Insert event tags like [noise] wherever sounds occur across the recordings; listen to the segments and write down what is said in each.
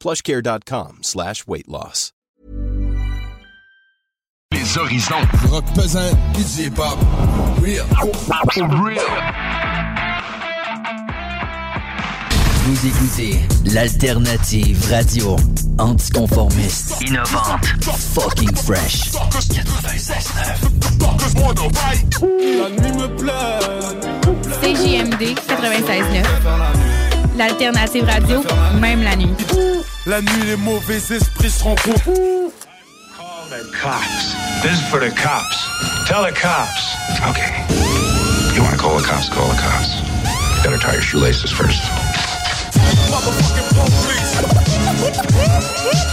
plushcare.com slash weight loss. Les horizons. Rock pesant, pis du hip-hop. Real. Real. Vous écoutez l'alternative radio anticonformiste, innovante, fucking fresh. 96.9. CJMD 96.9. L'alternative radio, même la nuit. La nuit, les mauvais esprits seront coupés. The cops. This is for the cops. Tell the cops. Okay. You want to call the cops? Call the cops. Gotta tie your shoelaces first. Motherfucking police.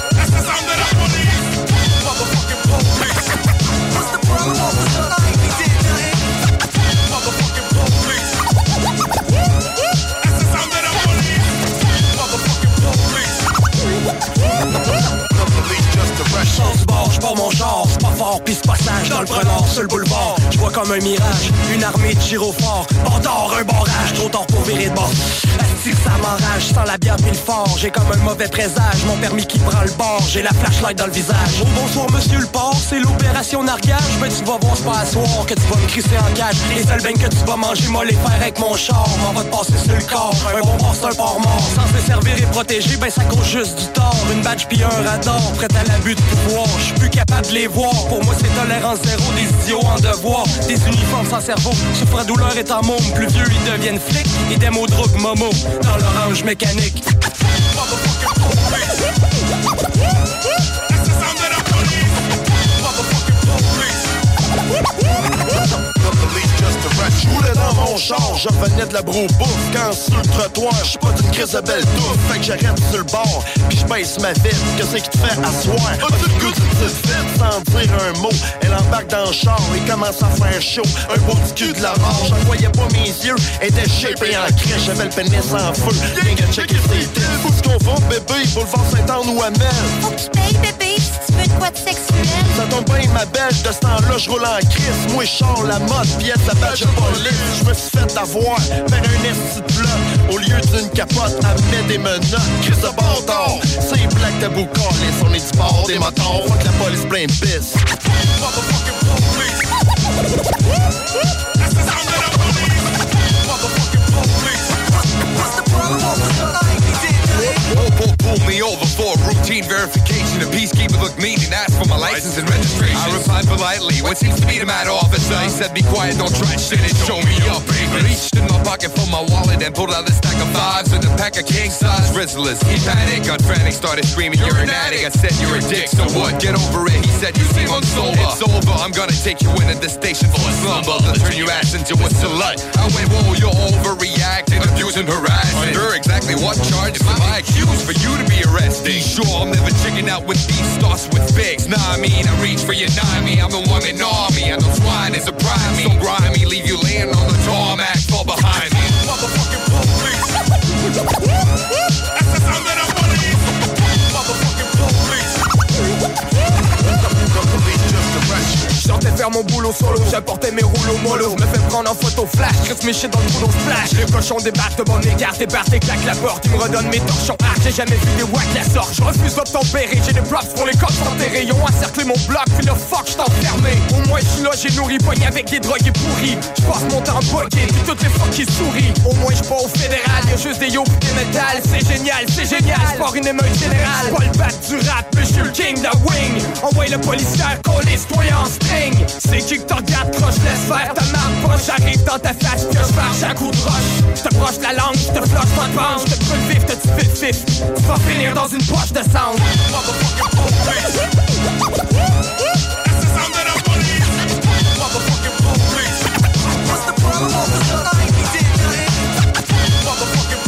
Fort, pis c'est pas sage dans le prenant sur le boulevard. J'vois comme un mirage, une armée de gyrophares. Bordard, un barrage, trop tard pour virer de bord. Asti ça m'enrage, sans la bière le fort. J'ai comme un mauvais présage, mon permis qui prend le bord. J'ai la flashlight dans le visage. Oh bonsoir monsieur le port, c'est l'opération nargage. Ben tu vas voir, c'est pas à soir que tu vas me crisser en cage. Les seuls beignes que tu vas manger, moi les faire avec mon char. M'en va te passer sur le corps, un bon bord, c'est un port mort. Sans se servir et protéger, ben ça cause juste du tort. Une badge pis un radar, prêt à l'abus de pouvoir. J'suis plus capable de les voir. Moi, c'est tolérance zéro, des idiots en devoir. Des uniformes sans cerveau, souffre douleur est en môme. Plus vieux, ils deviennent flics. Et des mots drogue momo dans l'orange mécanique. You. J'roulais dans mon char, je revenais de la bouffe Quand sur le trottoir, j'suis pas d'une crise de belle touffe Fait que j'arrête sur le bord, pis j'baisse ma vite Qu'est-ce qui te fait asseoir? As-tu le goût d'une petite vite sans dire un mot? Elle embarque dans le char et commence à faire chaud Un beau petit cul de la mort, j'en voyais pas mes yeux Elle était shapée en crèche, j'avais le pénis en feu Rien qu'à checker ses têtes est-ce qu'on va, bébé? Boulevard Saint-Anne ou Amel? Faut que tu payes, bébé, si tu veux de quoi de sexuel. Ça tombe bien, ma belle, de ce temps-là, je roule en crise. Moi, je la mode, pièce, la badge de Je me suis fait avoir, faire un esti de bloc. Au lieu d'une capote, amener des menottes. Crise de bâtard, c'est Black Tabou Callis. On est du bord des motards, faut que la police plein de pisse. Motherfucking police. That's the sound of the police. Motherfucking police. What's the problem, officer? I ain't did nothing. Pull, pull, pull me over for a routine verification. A peacekeeper looked mean and asked for my license and registration. I replied politely, what seems to be the matter, officer? He said, be quiet, don't try shit and show me up, baby. Reached in my pocket for my wallet and pulled out a stack of fives and a pack of king-size Rizzlers. He panicked, got frantic, started screaming, you're an addict. I said, you're a dick, so what? Get over it. He said, you seem unsober. It's over, I'm gonna take you into the station for a slumber. Then turn your ass into a slut. I went, whoa, you're overreacting, abusing, harassing. Under exactly what charges am I accused for you to be arrested? Sure I'm never checking out with these starts with bigs. Nah, I mean, I reach for your nine. I'm the one that gnaw me. I know swine is a prime me. So grimy, leave you laying on the tarmac, fall behind faire mon boulot solo. J'apportais mes rouleaux mollo. Me fais prendre en photo flash. Chris mes shit dans le boulot splash. Le cochon débarque de bon égard. Débarque et claque la porte. Il me redonne mes torchons arc. J'ai jamais vu des wacks la sorte. Je refuse d'obtempérer. J'ai des props pour les cops enterrés. Ils ont encerclé mon bloc. Puis le fuck, enfermé. Au moins, j'suis là, j'ai nourri. Poigné avec des drogues pourries. J'passe mon temps bugué. Puis toutes les fuck qui sourient. Au moins, j'suis pas au fédéral. Y'a juste des yo des métal. C'est génial, c'est génial. J'pars une émeute générale. Pas le bat du rap. Mais j'suis le king de wing. Envoie le policier, coller, toi en string. C'est qui que t'en regardes, croche, laisse faire ta marque pas. J'arrive dans ta face, que je marche à coup de roche. J'te broche la langue, j'te floche pas de bange. J'te brûle vif, te tu fif fif. Tu vas finir dans une poche de sound. Motherfucking police. That's the sound of the police. Motherfucking police. What's the problem, did nothing. Motherfucking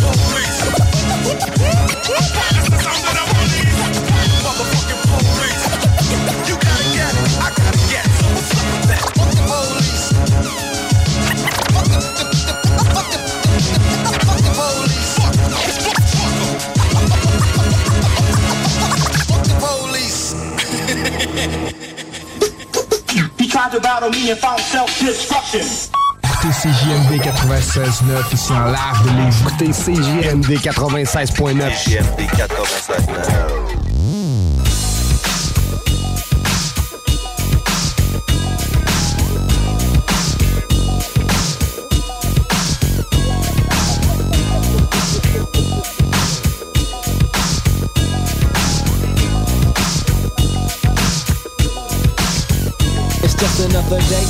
Tried to battle me and found self-destruction. CJMD 96.9 ici en live de Lévis. Écoutez CJMD 96.9. CJMD 96.9.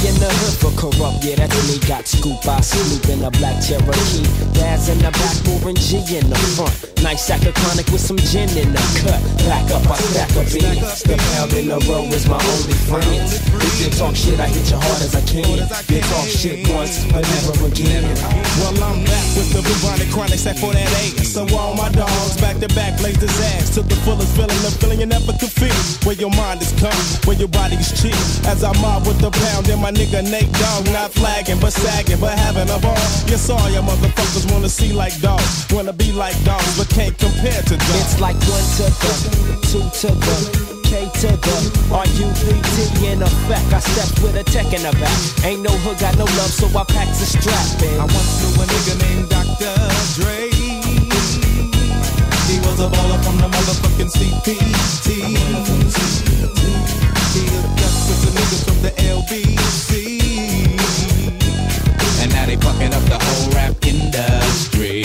in the hood for Kurupt. Yeah, that's me. Got scoop, I sleep in a black Cherokee. Dad's in the back, moving G in the front. Nice sack of chronic with some gin in the cut. Back up, I stack a beans. The pound in the row is my only friends. If you talk shit, I hit you hard as I can. You talk shit once, but never again. Well, I'm back with the bubonic chronic set for that A. So all my dogs back to back blaze this ass. Took the fullest feeling, the feeling you never could feel. Where your mind is calm, where your body is chill. As I mob with the pound and my nigga Nate Dogg, not flagging, but sagging, but having a ball. Yes, all your motherfuckers wanna see like dogs, wanna be like dogs, but can't compare to dogs. It's like one to the, two to the, K to the, R-U-B-T in effect. I stepped with a tech in the back. Ain't no hood, got no love, so I packed the strap in. I once knew a nigga named Dr. Dre. He was a baller from the motherfucking CPT. He with the niggas from the LBC. And now they fucking up the whole rap industry.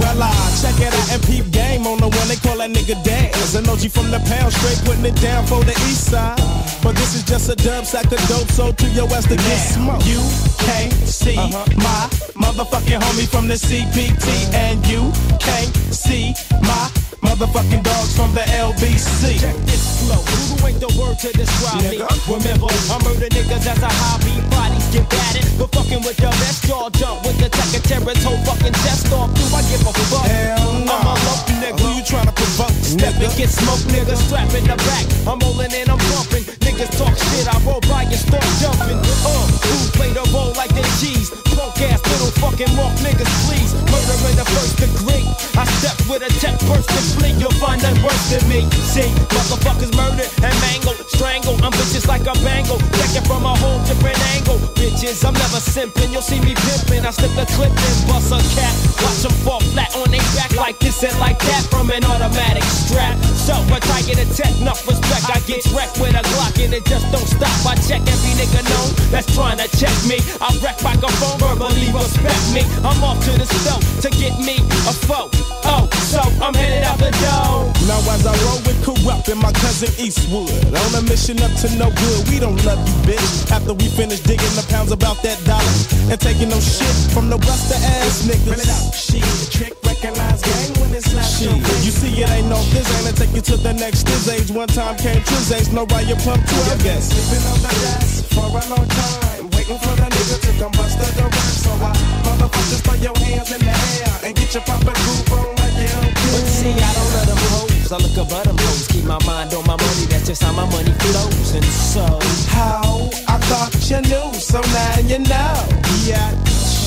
Well, I check it out and peep game on the one they call that nigga Daz. An OG from the pound, straight putting it down for the east side. But this is just a dub sack of dope, so to your west to get smoked. You can't see uh-huh. my motherfucking homie from the CPT, and you can't see my motherfucking dogs from the LBC. Check this flow. Who ain't the word to describe me? Remember, I murder niggas as a hobby. Bodies get battered. But fucking with the best, y'all jump with the tech and terrorist whole fucking chest off. Do I give a fuck? Hell no. I'm a low nigga. Who you trying to provoke, Step and get smoked, nigga. Strap in the back. I'm rolling and I'm bumping. Niggas talk shit, I roll by and start jumping. Uh, who play the role like they cheese? Punk ass little fucking walk niggas, please. Murder in the first degree. I step with a tech burst to flee. You'll find that worse than me. See, motherfuckers murdered and mangled, strangled. I'm bitches like a bangle. Check it from a whole different angle. Bitches, I'm never simping. You'll see me pimping. I slip the clip and bust a cap. Watch them fall flat on their back like this and like that from an automatic strap. So, but I get a tech, enough respect. I get wrecked with a Glock and it just don't stop. I check every nigga known that's trying to check me. I wreck microphone, verbally respect me. I'm off to the stove to get me a foe. Oh, so I'm headed out the door. Now as I roll with Kurupt and my cousin Eastwood On a mission up to no good, we don't love you bitch. After we finish digging the pounds about that dollar And taking no shit from no buster ass niggas. Run it out, shit, trick, recognize gang when it's like shit You see it ain't no this ain't to take you to the next this age. One time came Triz age, no riot pump 12 guess Sleeping on the gas for a long time Waiting for the nigga to come bust the door So I motherfuckers throw your hands in the air And get your proper groove on like you But see, I don't let them hoes. I look above them hoes. Keep my mind on my money. That's just how my money flows. And so, How? I thought you knew, so now you know. Yeah.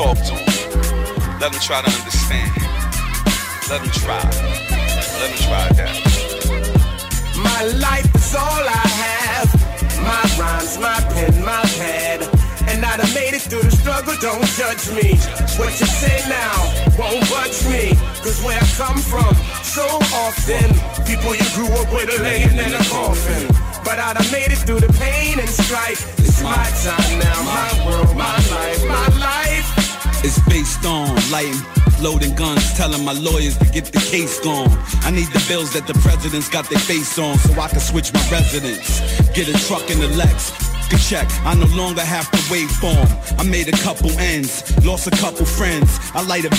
Talk to him. Let him try to understand. Let him try. Let him try that. My life is all I have. My rhymes, my pen, my pad. And I done made it through the struggle, don't judge me. What you say now won't budge me. Cause where I come from, so often, people you grew up with are laying in a coffin. But I done made it through the pain and strife. It's my time now, my world, my life, my life. It's based on lighting, loading guns, telling my lawyers to get the case gone. I need the bills that the president's got their face on so I can switch my residence. Get a truck in the Lex. a check, I no longer have to wait for. I made a couple ends, lost a couple friends. I light a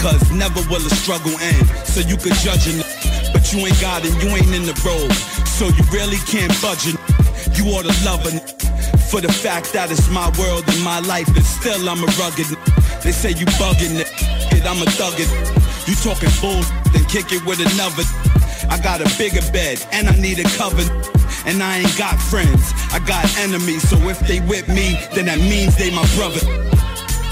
cause never will a struggle end. So you could judge it, but you ain't got it, you ain't in the road. So you really can't budge it. You ought to love it for the fact that it's my world and my life, and still I'm a rugged. They say you bugging it, kid, I'm a thuggin'. You talking bull, then kick it with another. I got a bigger bed and I need a cover. And I ain't got friends, I got enemies. So if they with me, then that means they my brother.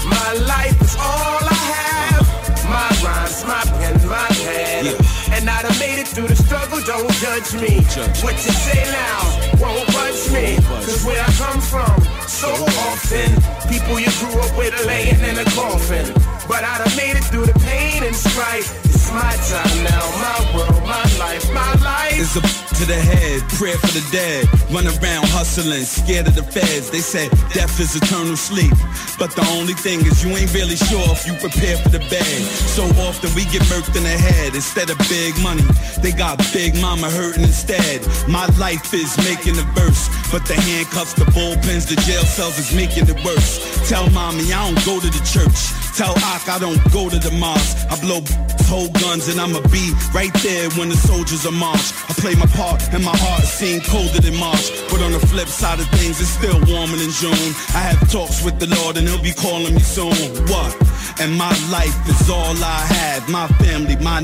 My life is all I have. My rhymes, my pen, my pad. And I done made it through the struggle, don't judge me. What you say now won't budge me. Cause where I come from, so often, people you grew up with are laying in a coffin. But I done made it through the pain and strife. My time now, my world, my life, my life. A to the head, prayer for the dead. Run around hustling, scared of the feds. They say death is eternal sleep. But the only thing is you ain't really sure if you prepare for the bed. So often we get murked in the head instead of big money. They got big mama hurting instead. My life is making the verse. But the handcuffs, the bullpens, the jail cells is making it worse. Tell mommy I don't go to the church. Tell Ak I don't go to the mosque. I blow hold guns and I'ma be right there when the soldiers are march. I play my part and my heart seemed colder than March. But on the flip side of things, it's still warmer than June. I have talks with the Lord and he'll be calling me soon. What? And my life is all I have. My family, my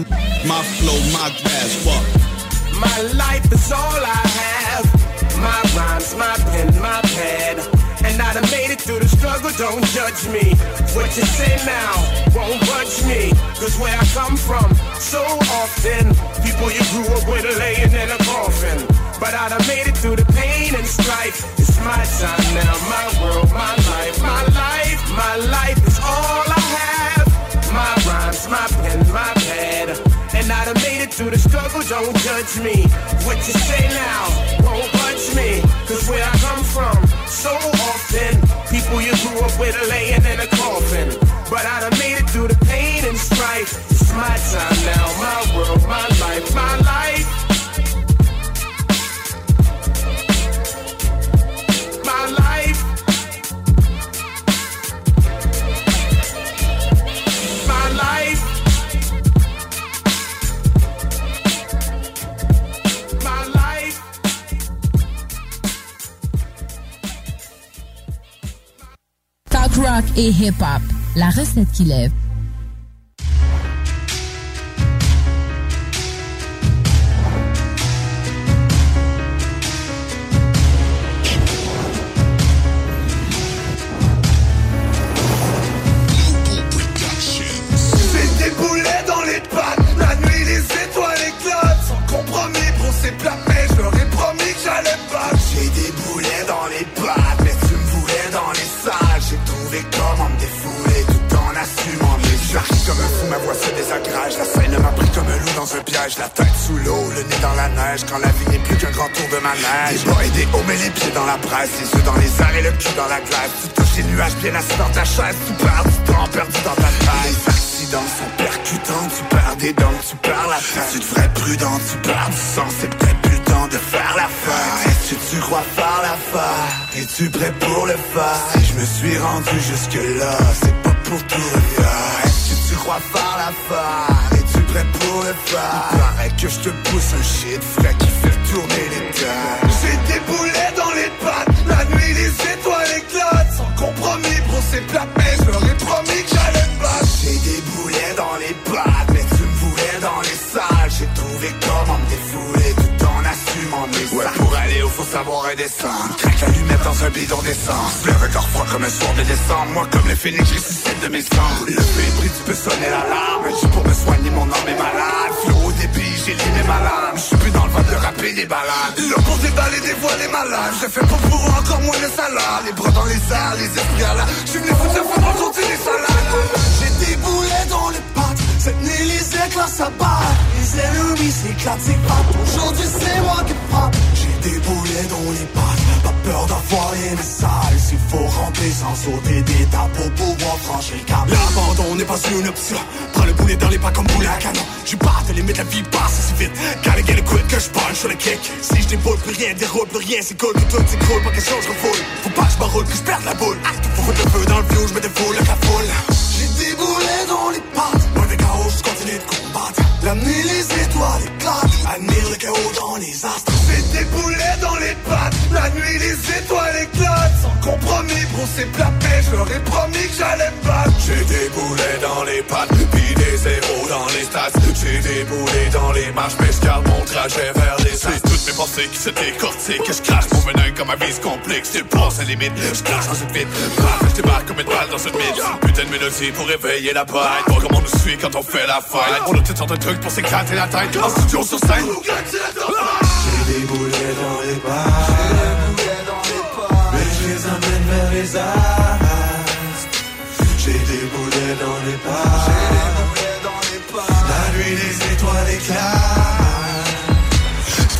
my flow, my grass. What? My life is all I have. My rhymes, my pen, my pad. And I'd have made it through the struggle, don't judge me. What you say now won't budge me. Cause where I come from, so often, people you grew up with are laying in a coffin. But I'd have made it through the pain and strife. It's my time now, my world, my life, my life, my life is all I have. My rhymes, my pen, my pad. And I'd have made it through the struggle, don't judge me. What you say now won't budge me. Cause where I come with are laying in a coffin. But I done et hip-hop. La recette qui lève. jusque-là. Faut savoir redescendre Craque la lumière dans un bidon d'essence. Un corps froid comme un soir de décembre. Moi comme le phénix, je ressuscite de mes cendres. Le feu tu peux sonner l'alarme. Juste pour me soigner, mon âme est malade. Flot au débit, j'ai limé ma lame Je suis plus dans le vent de rapper des balades. Déballer des voix des malades Je fais pas pour encore moins de salaire Les bras dans les airs, les esprits à la Je suis venu foutre le feu dans les salades. J'ai des boulets dans les pattes Nuit les éclats s'abattent Les ennemis s'éclatent, c'est pas Aujourd'hui c'est moi qui frappe. J'ai des boulets dans les pattes. Pas peur d'avoir les messages. S'il faut rentrer sans sauter d'étape Pour pouvoir franchir le cap. L'abandon n'est pas une option. Prends le boulet dans les pas comme boulet à canon. J'ai pas de limite, la vie passe si vite. Quand les gars quick que je sur le kick. Si je plus rien, déroule plus rien C'est cool que tout s'écroule, pas question je refoule. Faut pas que je que je la boule. Faut foutre le feu dans le view, je me défoule la foule J'ai des boulets dans les pattes Des chaos, je continue de combattre. La nuit, les étoiles éclatent. Admire le chaos dans les astres des boulets dans les pattes. La nuit, les étoiles éclatent. Sans compromis, bro, c'est plat Je leur ai promis que j'allais me battre. J'ai des boulets dans les pattes Puis des zéros dans les stats. J'ai des boulets dans les marches Mais je mon trajet vers les C'est toutes mes pensées qui se décortiquent Que je crache mon venin comme ma vie se complique Je dépasse la limite, je crache dans une vite Paf, je débarque comme une balle dans une mine. Putain de mélodie pour réveiller la bête Voir comment on nous suit quand on fait la fête On a toutes sortes de trucs pour s'éclater la tête. En studio sur scène. J'ai des boulets dans les pattes Mais je les amène vers les astres J'ai des boulets dans les pattes La nuit les étoiles éclatent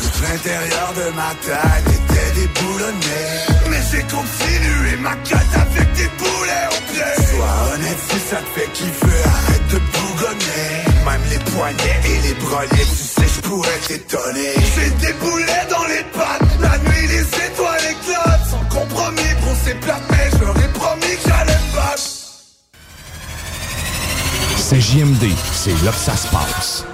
Tout l'intérieur de ma tête était déboulonné Mais j'ai continué ma quête avec des boulets au pied Sois honnête si ça te fait kiffer, arrête de bougonner Même les poignets et les brelets, tu sais je pourrais t'étonner J'ai des boulets C'est JMD, c'est là que ça se passe.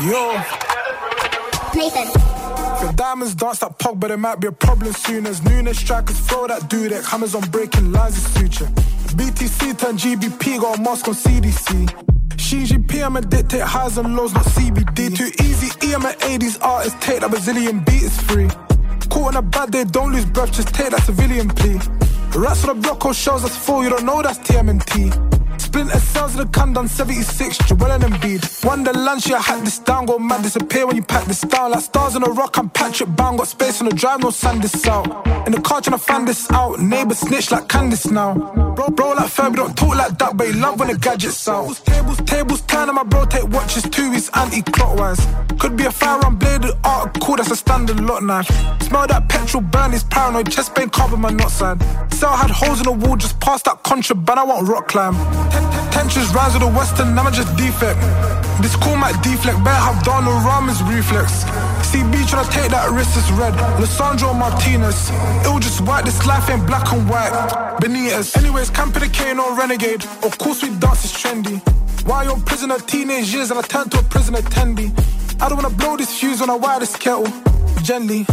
Yo. Nathan. The diamonds dance that pog, but it might be a problem soon as Nunes strikers throw that dudek. Hammers on breaking lines of suture. BTC turn GBP, got a mask on CDC. Jinping, I'm a dictate highs and lows, not CBD. Too easy, E, I'm an 80s artist, take that Brazilian beat, it's free. Caught on a bad day, don't lose breath, just take that civilian plea. Rats on the block, shows that's full, you don't know that's TMNT. Splinter cells in the can done 76, Joel and Embiid. Wonderland, she I this down, go mad, disappear when you pack this down. Like stars on a rock, I'm Patrick Bound, got space on the drive, no sand this out. In the car trying to find this out, neighbor snitch like Candice now. Bro, bro like Furby, don't talk like that, but he love when the gadgets out. Tables, tables, turn and my bro take watches too, he's anti-clockwise. Could be a firearm bladed article, that's a standard lot knife. Smell that petrol burn, he's paranoid, chest pain cover my not side. Cell had holes in the wall, just past that contraband, I want rock climb. Ten- ten- Tensions rise with the western, I'm just defect. This cool might deflect, better have Donald Ramos reflex. CB tryna take that risk, it's red. Lisandro Martinez. It'll just white, this life ain't black and white. Benitez. Anyways, camp in the K, no renegade. Of course, we dance is trendy. Why you're prisoner teenage years and I turn to a prison attendee. I don't wanna blow this fuse on a wire this kettle. Gently.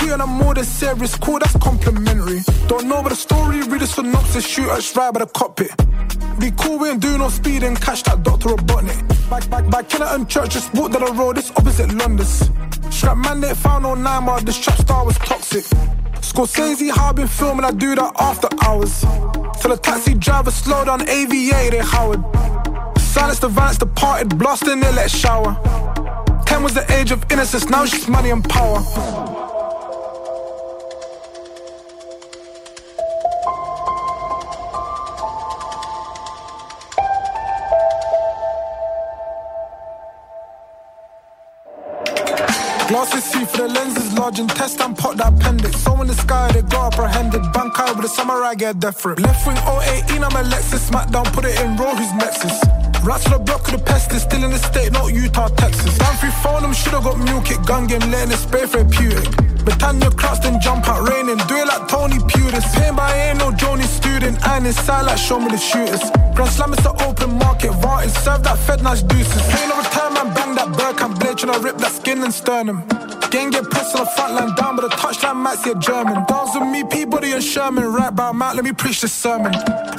She's and I'm more than serious, cool, that's complimentary. Don't know about the story, read the synopsis, shoot us right by the cockpit. Be cool, we ain't do no speed and catch that Dr. Robotnik. Back, back, back, Killer and Church, just walked down the road, it's opposite London's. Strap man, they found no nine, but this trap star was toxic. Scorsese, how I been filming, I do that after hours. Tell the taxi driver, slow down, AVA, they Howard. Silence the vans, departed, blasting, they let shower. 10 was the age of innocence, now just money and power. See for the lenses large and test and pot that appendix. So in the sky they got apprehended. Bank out with a samurai get for. Left wing 018, I'm a Lexus. Smackdown, put it in raw, who's Nexus? Rats to the block of the pestis, still in the state, not Utah, Texas. Down free phone, them should've got mule kick, gun game, letting it spray therapeutic. Britannia cross, then jump out raining. Do it like Tony Pulis. Paying by ain't no Joni student. And inside like show me the shooters. Grand Slam is the open market. Varted, serve that Fed nice deuces. Paying over time, man, bang that Burke. I'm blade trying to rip that skin and sternum. Gang get pressed on the front line, down by the touchline, might see a German. Dance with me, Peabody and Sherman. Right by mouth, let me preach the sermon.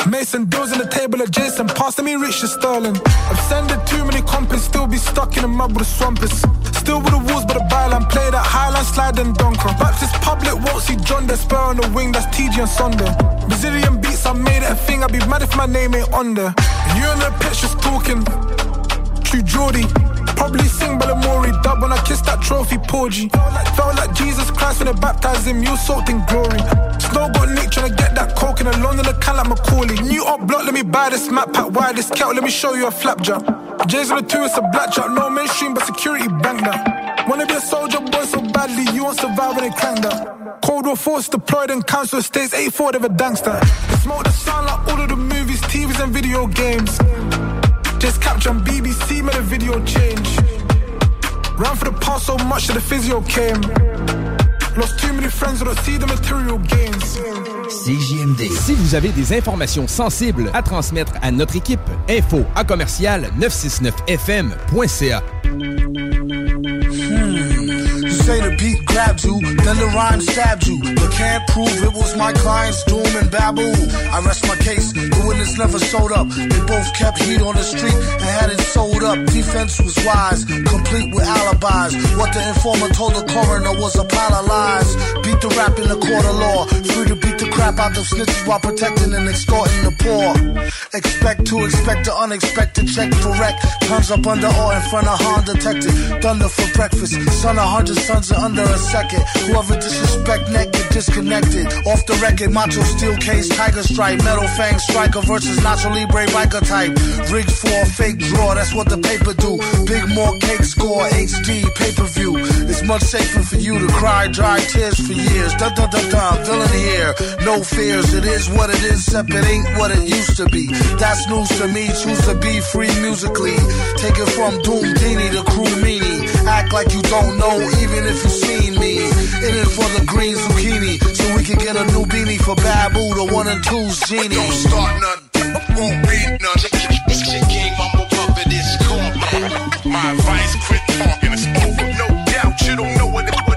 Mason deals in the table Jason, pass me Richard Sterling. I've sended too many compas, still be stuck in the mud with the swampers. Still with the walls, but the byline, play that highline, slide and donker. Baptist public won't see John, spur on the wing, that's TG and Sunday. Brazilian beats, I made it a thing, I'd be mad if my name ain't on there. You in the pictures talking, true Geordie. Probably sing Balamory, dub when I kiss that trophy, Porgy. Felt like Jesus Christ when they baptized him, you soaked in glory. Snow got Nick trying to get that coke in a London can like Macaulay. New up block, let me buy this map pack, why this kettle, let me show you a flapjack. J's on the two, it's a blackjack, no mainstream, but security bank that. Wanna be a soldier boy so badly, you won't survive when they crank that. Cold War force deployed in council estates, 8-4 of a gangster. Smoke the sound like all of the movies, TVs and video games. Just capture on BBC, made a video change. Ran for the past so much that the physio came. Lost too many friends, I don't see the material gains. CJMD. Si vous avez des informations sensibles à transmettre à notre équipe, info à commercial 969fm.ca. say the beat grabbed you, then the rhyme stabbed you. But can't prove it was my client's doom and babble. I rest my case, the witness never showed up. They both kept heat on the street and had it sold up. Defense was wise, complete with alibis. What the informer told the coroner was a pile of lies. Beat the rap in the court of law, free to the crap out of snitches while protecting and extorting the poor. Expect to expect the unexpected check for wreck. Comes up under or in front of Honda detected. Thunder for breakfast, son of hundred sons are under a second. Whoever disrespect neck get disconnected. Off the record, macho steel case, tiger stripe, metal fang striker versus Nacho Libre biker type. Rigged for a fake draw, that's what the paper do. Big more cake score, HD pay per view. It's much safer for you to cry dry tears for years. Dun dun dun dun, villain here. No fears, it is what it is, except it ain't what it used to be. That's news to me, choose to be free musically. Take it from Doom Dini to Crew Meanie. Act like you don't know, even if you seen me. In it for the green zucchini, so we can get a new beanie for Babu, the one and two's genie. Don't start none, won't beat none. King Mumble Puppet is cool. My advice, quit talking, it's over, no doubt. You don't know what it,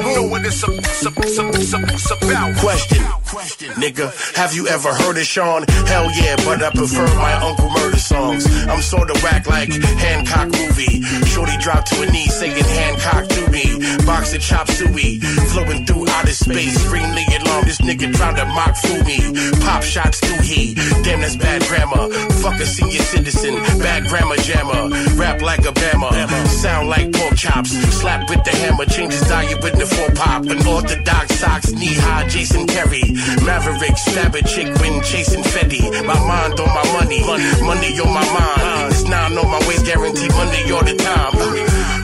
don't know what it's, it's, it's, it's, it's about. Question. Nigga, have you ever heard of Sean? Hell yeah, but I prefer my Uncle Murder songs. I'm sorta whack like Hancock movie. Shorty dropped to a knee saying Hancock to me. Boxing chop suey, flowing through outer space. The alarm, this nigga trying to mock fool me. Pop shots do he. Damn, that's bad grammar. Fuck a senior citizen, bad grammar jammer. Rap like a bama. sound like pork chops. Slap with the hammer, change his diet with the four pop. An orthodox socks, knee high, Jason Kerry. Maverick, stab a chick when chasing Fetty. My mind on my money, money on my mind. It's nine on my waist, guaranteed money all the time.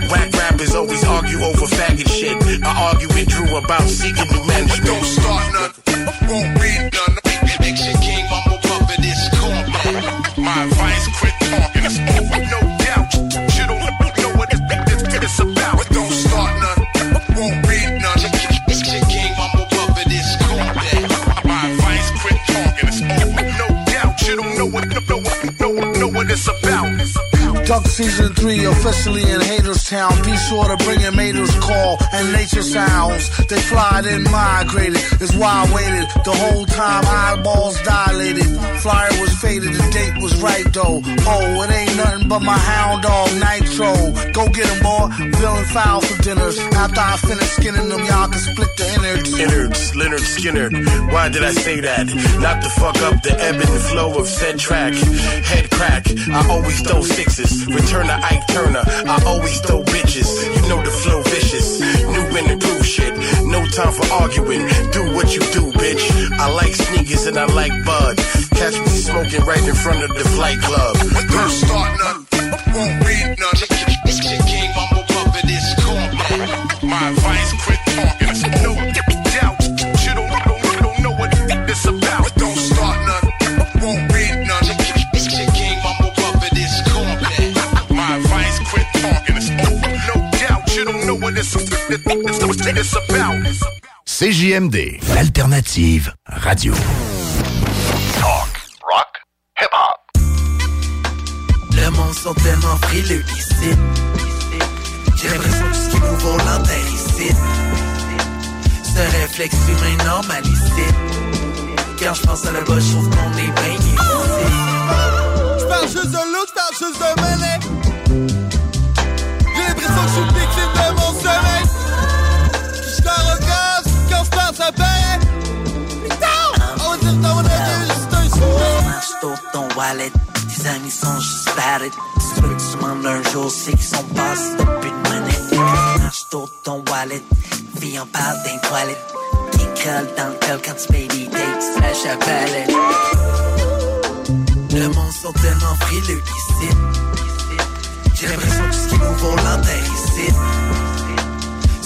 Whack rappers always argue over faggot shit. I argue with Drew about seeking new management. Don't start none, won't read none. Action King, Mumble Puppet is cool. My advice, quit talking, it's over, no doubt. You don't know what it's, it's, it's about. Don't start none, won't read none. Action King, Mumble Puppet is cool. My advice, quit talking, it's over, no doubt. You don't know what, know what, know, know what it's about. Duck season three officially in Haterstown. Be sure to bring your maters call and nature sounds. They fly then migrated. Is why I waited the whole time. Eyeballs dilated. Flyer was faded. The date was right though. Oh, it ain't nothing but my hound dog Nitro. Go get him, boy. Feeling foul for dinners. After I finish skinning them, y'all can split the innards. Innards, Lynyrd Skynyrd. Why did I say that? Not to fuck up the ebb and flow of said track. Head crack. I always throw sixes. Return to Ike Turner. I always throw bitches. You know the flow vicious. New and improved shit. No time for arguing. Do what you do, bitch. I like sneakers and I like bud. Catch me smoking right in front of the flight club. Don't start none, won't read none. CJMD, l'alternative radio. Talk, rock, hip-hop. Le monde sont tellement frileux ici. J'ai l'impression que ce qui nous vaut l'enterre ici. Ce réflexe humain normal ici. Quand je pense à le bas, je trouve qu'on est bien ici. Je parle juste de l'autre, je parle juste de monnaie. J'ai l'impression que je suis victime de mon that. I ton wallet. Tes amis sont juste tarés. Ce truc, tu m'en un jour, c'est qu'ils sont passés depuis une manette. Demain, je t'ouvre ton wallet. Vie, on parle d'un toilette. Qui colle dans le col quand tu payes dates, slash à palette. Le monde sont tellement frileux ici. J'ai l'impression que ce qu'ils nous vont l'enterre ici.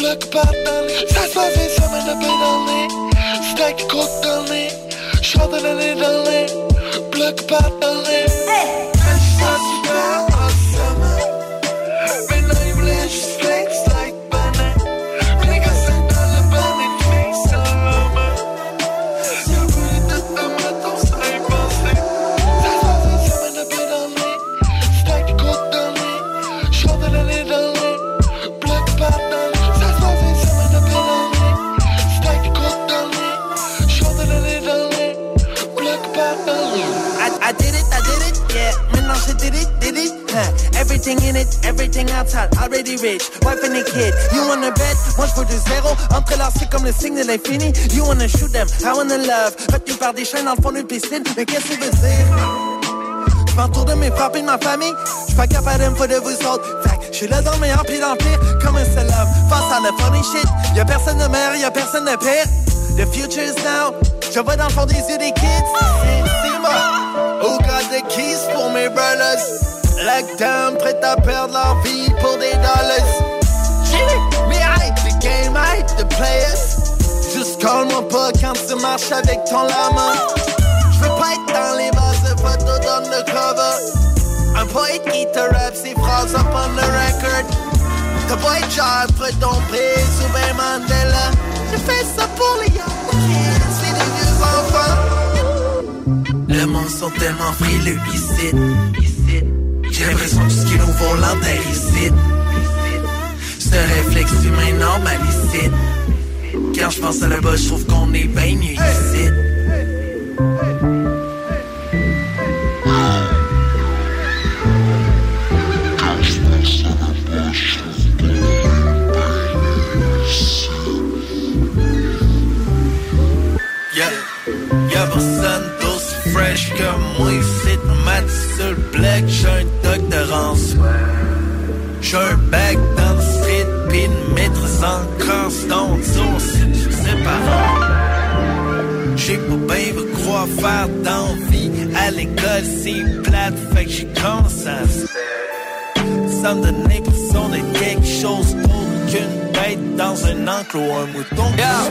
plug patnali Sve svazi same na pedalni Stek kotalni Šodene lidalni Plug patnali Hey! Sad su kao osama Did it, did it? Everything in it, everything outside, already rich. Wife and a kid. You wanna bet? Moi je veux du zéro. Entrelacé comme le signe de l'infini. You wanna shoot them, I wanna love. Retenu par des chaînes dans le fond d'une piscine. Mais qu'est-ce que tu veux dire? Je m'entoure de mes frappes et ma famille. Je pas capable de de vous autres. Fait je suis là dans le meilleur puis dans le pire. Comme un seul homme. Face à la funny shit. Y'a personne de meilleur, y'a personne de pire. The future is now. Je vois dans le fond des yeux des kids. C'est. Got the keys pour mes brothers? Lockdown, prêt à perdre leur vie pour des dollars. Mais hey, the game, hey, the players. Juste call-moi pas quand tu marches avec ton lama. Je veux pas être dans les bases de photos d'undercover. Un poète qui te rappe ses phrases up on the record. T'as pas être genre près ton prise ou ben Mandela. Je fais ça pour les young Le monde sont tellement frileux ici. J'ai l'impression que ce qui nous l'antenne ici. Ce réflexe humain normal ici. Quand je pense à la bas, je trouve qu'on est bien mieux ici. Y'a personne fresh que moi ici. Mat sur le black, un doctorance. J'ai un bac dans le street, pis une maîtrise en constance. C'est pas J'ai pas bien de quoi faire d'envie. À l'école, c'est plate, fait que j'ai commencé à Ça me donne l'impression d'être quelque chose d'autre qu'une bête dans un enclos, un mouton. Yeah,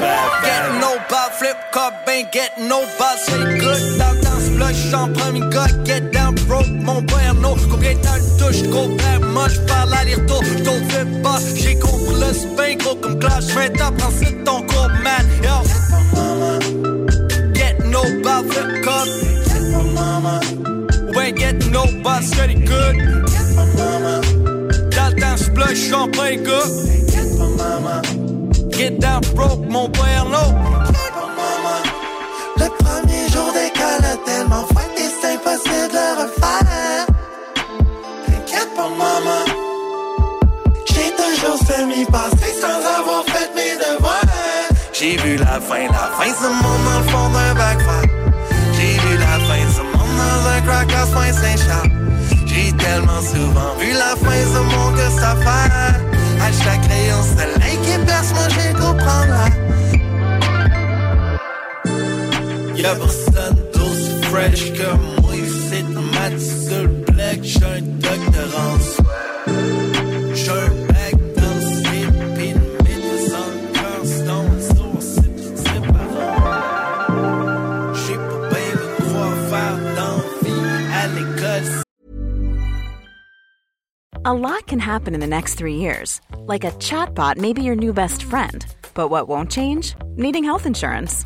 get no ball, flip cup, ben get no ball, c'est good l'œil, j'emprunte une gosse, get down broke, mon père Combien de temps touche, gros père moche, parle à l'irto, j't'en fais pas, j'ai compris le spin, gros comme clash, 20 ans, prends c'est ton cours, man, yo. Get no about the cup Get no mama We ain't get no good. Get Dans le temps, j'blush, j'en Get mama Get down broke, mon père Premier jour d'école tellement fouetté, c'est impossible de refaire. T'inquiète pas, maman. J'ai toujours semi-passé sans avoir fait mes devoirs. J'ai vu la fin, la fin, ce monde dans le fond d'un backfire. J'ai vu la fin, ce monde dans un crack à soin Saint-Charles. J'ai tellement souvent vu la fin, ce monde que ça fait. Hashtag crayon soleil qui perce, moi je vais comprendre. y'a personne d'aussi fresh que moi black, un docteur en A lot can happen in the next three years. Like a chatbot may be your new best friend. But what won't change? Needing health insurance.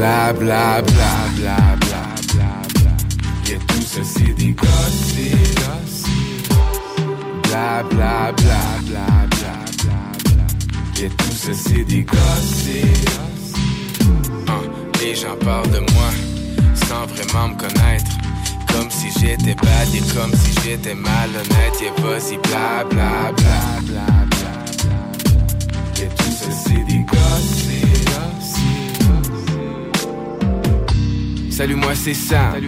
Bla bla bla bla bla bla bla. Et tout c'est des gossips. Bla bla bla bla bla bla bla. Et tout ça c'est des gossips. Hein, les gens parlent de moi sans vraiment me connaître. Comme si j'étais bad et comme si j'étais malhonnête. Et vas-y bla bla bla bla bla. Et tout ça Salut moi c'est Sam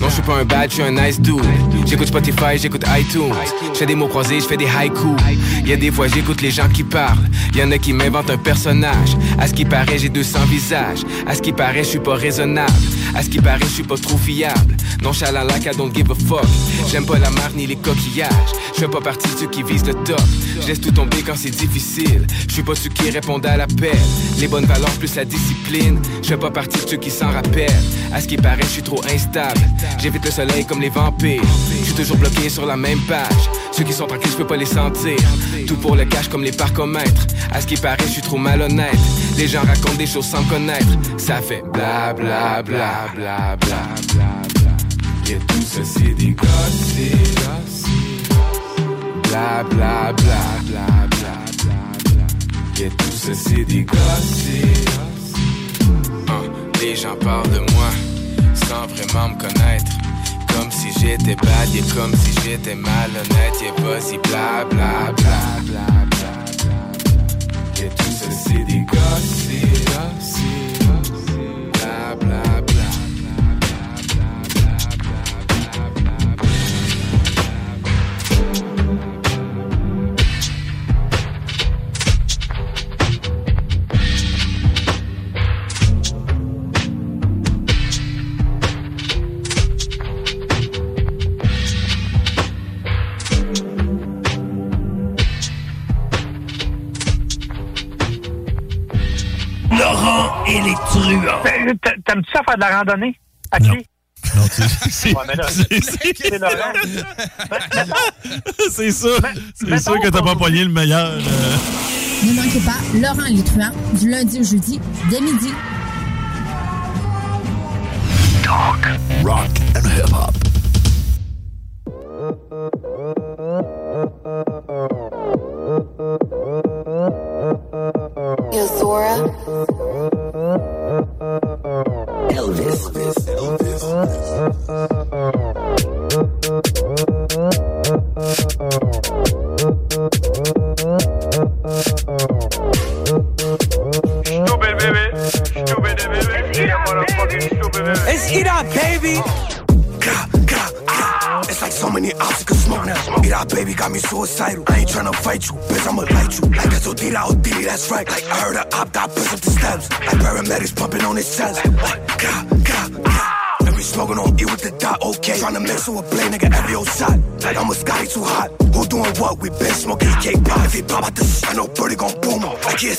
Non je suis pas un bad, je suis un nice dude. J'écoute Spotify, j'écoute iTunes. Je fais des mots croisés, je fais des haïkus. Y a des fois j'écoute les gens qui parlent. Y en a qui m'inventent un personnage. À ce qui paraît j'ai 200 visages. À ce qui paraît je suis pas raisonnable. À ce qui paraît je suis pas trop fiable. Nonchalant like I don't give a fuck. J'aime pas la mer ni les coquillages. Je fais pas partie de ceux qui visent le top. Je laisse tout tomber quand c'est difficile. Je suis pas ceux qui répondent à l'appel. Les bonnes valeurs plus la discipline. Je fais pas partie de ceux qui s'en rappellent qui paraît je suis trop instable. J'évite le soleil comme les vampires. Je suis toujours bloqué sur la même page. Ceux qui sont tranquilles je peux pas les sentir. Tout pour le cash comme les parcomètres. À ce qui paraît je suis trop malhonnête. Les gens racontent des choses sans me connaître. Ça fait bla bla bla bla bla bla Et tout ça c'est des gossips. Bla bla bla bla bla bla bla. Et tout c'est des gossips. Hein, Les gens parlent de moi vraiment me connaître. Comme si j'étais bad et comme si j'étais malhonnête. Et vas-y, bla bla bla bla bla bla. Et tout c'est des gossips. T'aimes-tu ça faire de la randonnée? À pied? Non, tu c'est [laughs] Ouais, c'est- c'est Laurent. [laughs] c'est sûr. C'est sûr que t'as pas pogné le meilleur. euh. Ne manquez pas Laurent truands du lundi au jeudi dès midi. Talk, rock and hip hop. Zora. Right. Baby. Stupid baby, it's Ida baby. It's Ida baby. Ah. It's like so many obstacles, man. Right baby got me so tired. I heard a op got pushed up the steps. Like paramedics pumping on his chest. Like, ka, ka, we smoking on E with the dot, okay. Tryna mix it with a play, nigga, every old shot. Like I'm a Scotty too hot. Who doing what? We been smoking EK pop. If he pop out the I know Birdie gon' boom him. Like he a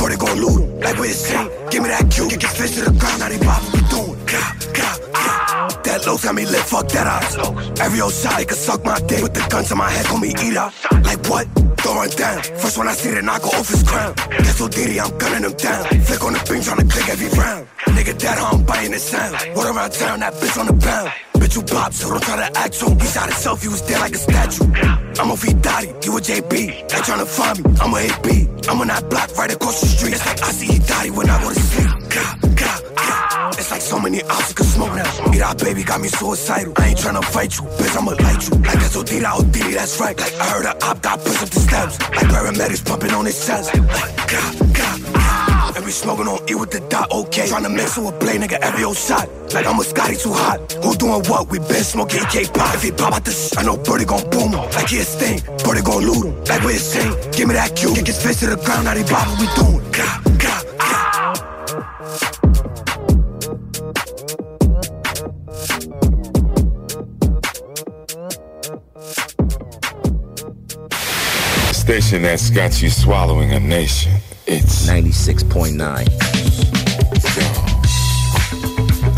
Birdie gon' loot. Like with his chain, give me that cue. Kick his fish to the ground, now they pop, we doing. Ka, ka, ka. That low got me lit, fuck that up. Every old shot, they can suck my dick. With the gun to my head, call me eat up. Like what? throwing down. First one I see the knock off his crown. Guess who did he? I'm gunning him down. Flick on the beam, trying to click every round. Nigga dead, I'm biting the sound. Word around town, that bitch on the pound. Bitch, you pop, so don't try to act on. He shot himself, he was dead like a statue. I'm a V Dottie, you a JB. They tryna find me, I'm a AB. I'm on that block right across the street. It's like I see he Dottie when I go to sleep. God, God. It's like so many ops you can smoke now. Baby got me suicidal. I ain't tryna fight you, bitch, I'ma light you. Like that's Odita, Odita, oh, that's right. Like I heard a op got pushed up the steps. Like paramedics pumping on his chest. Like God, God, God. And we smoking on E with the dot, okay. Tryna mix it with play, nigga, every old shot. Like I'm a Scotty too hot. Who doing what? We been smoking EK pop. If he pop out the sh- I know Birdie gon' boom him. Like he a sting. Birdie gon' loot him. Like we a sing. Give me that cue. Kick his face to the ground, now they what we doing. God, God, God. Station that's got you swallowing a nation. It's 96.9.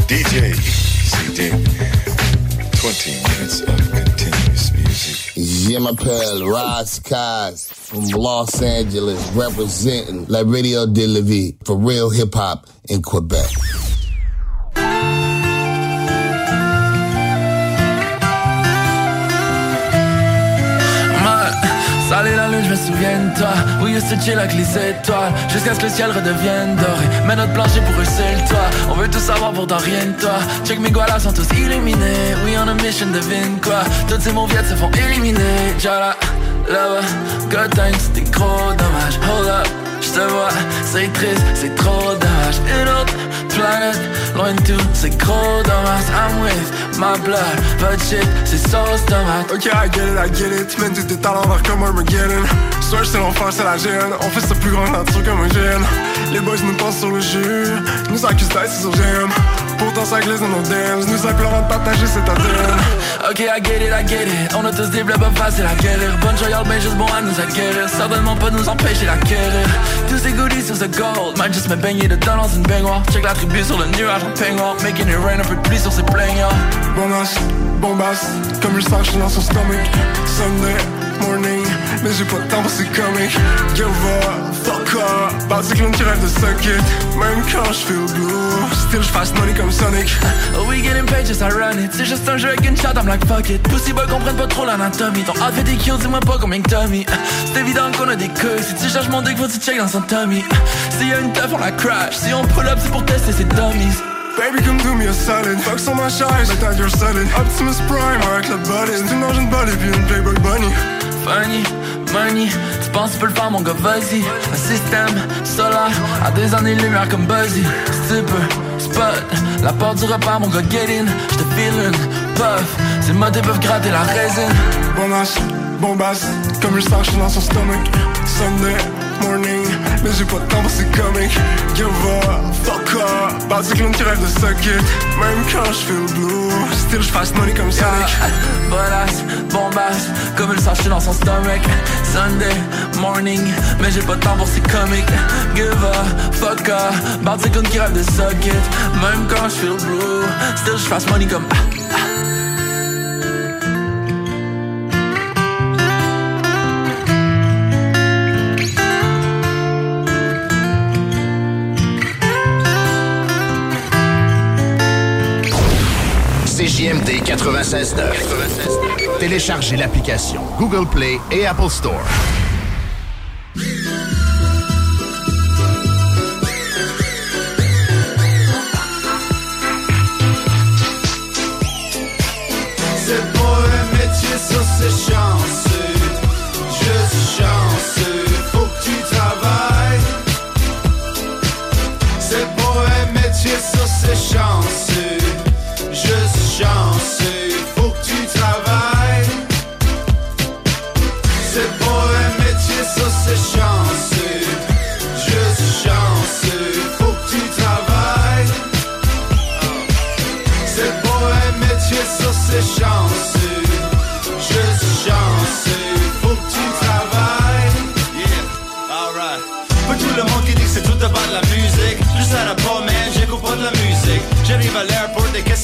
DJ CD. 20 minutes of music. Je m'appelle Ras Kass from Los Angeles, representing La Radio de la Vie for real hip hop in Quebec. Salé la lune, je me souviens de toi. Used to chill avec les étoiles Jusqu'à ce que le ciel redevienne doré. Mais notre plancher pour eux c'est le toit. On veut tout savoir pourtant rien de toi. Check mes gualas sont tous illuminés. We on a mission, devine quoi. Toutes ces mauviettes se font éliminer. Jala, là-bas, God times, c'était gros dommage Hold up, je te vois, c'est triste, c'est trop dommage. Une autre planète, loin de tout, c'est gros dommage I'm with my blood, but shit, c'est sauce tomate Ok, I get it, I get it. Tu mènes tous tes talents vers comme Armageddon. Soit c'est l'enfer, c'est la gêne. On fait sa plus grande nature comme un gène. Les boys nous passent sur le jus. Nous accusent d'être sur j'aime. Pourtant, ça glisse dans nos dams. Nous implorons de partager cette ADN. [laughs] Ok, I get it, I get it. On a tous des blabs pas faciles à guérir Bonne mais juste bon à nous acquérir. Certainement pas nous empêcher d'acquérir Tous ces goodies sur ce gold. Man, juste me baigner dedans dans une baignoire. Check la tribu sur le nuage en peignoir. Making it rain, un peu de pluie sur ses plaignants Bonasse, bombasse, comme suis dans son stomach. Sunday morning, mais j'ai pas de temps pour ces comics. Give up, fuck up, bad cyclone qui rêve de suck it. Même quand je feel blue, still je fasse money comme Sonic. Oh, we getting paid, just I run it C'est juste un jeu avec une shot, I'm like fuck it Pussy boy comprennent pas trop l'anatomie Ton outfit est cute, dis-moi pas combien que Tommy C'est évident qu'on a des queues Si tu cherches mon dick, faut tu check dans son tummy? S'il y a une teuf, on la crash Si on pull up, c'est pour tester ses dummies Baby, come do me a solid. Fuck sur ma chaise, like that you're solid. Optimus Prime avec la body. C'est une engine body puis une Playboy Bunny. Funny, money, tu penses tu peux le faire mon gars, vas-y. Un système solaire, à des années-lumière comme Buzzy. Si tu peux, spot, la porte du repas mon gars, get in. J'te feel une puff, ces motés peuvent gratter la résine. Bonasse, bombasse, comme je sens, je suis dans son stomach. Sunday morning, mais j'ai pas de temps pour ces comics. Give up, fuck up, bad cyclone qui rêve de suck it. Même quand je feel blue, still je fasse money comme Sonic. [laughs] Bonasse, bombasse, comme le sache dans son stomach. Sunday morning, mais j'ai pas de temps pour ces comics Give a fuck up, bad cyclone qui rêve de suck it Même quand je feel blue, still je fasse money comme CJMD 96.9. Téléchargez l'application Google Play et Apple Store. C'est pas un métier, ça c'est chanceux. Je suis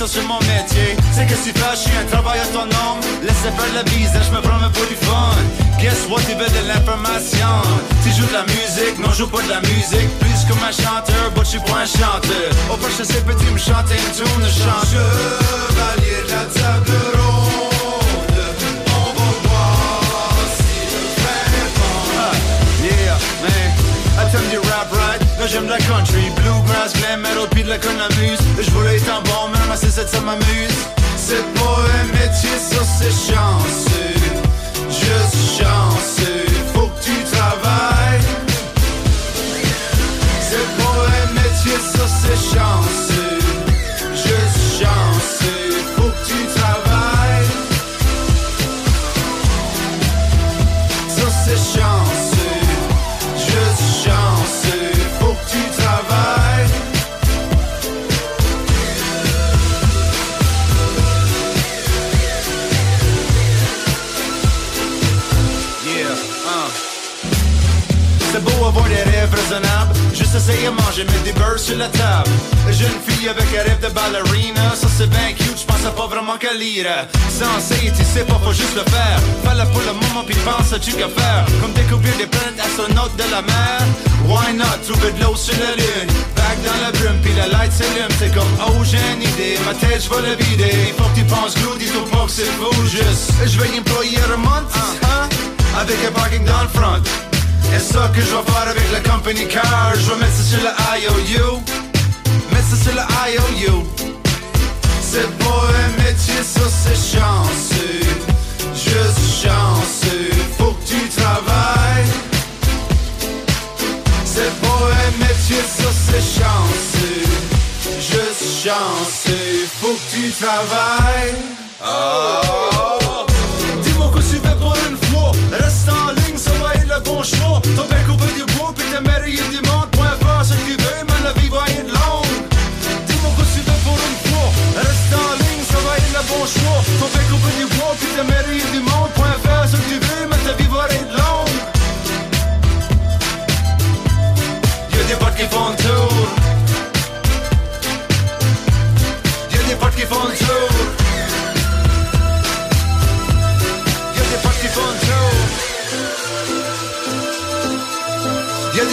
sur mon métier. C'est que si fais, je suis un travail autonome Laissez faire la bise, je me promets pour du fun. Guess what, tu veux de l'information? Tu joues de la musique, non je joue pas de la musique. Plus comme un chanteur, but je suis pas un chanteur. Au prochain c'est petit me chanter une tune de chant Chevalier de la table ronde On va voir si bon. Yeah, du rap J'aime la country, bluegrass, glam metal, puis de la conne amuse. Je voulais être un bon, mais ramasser cette ça m'amuse. Cette poème métier sur ses chances.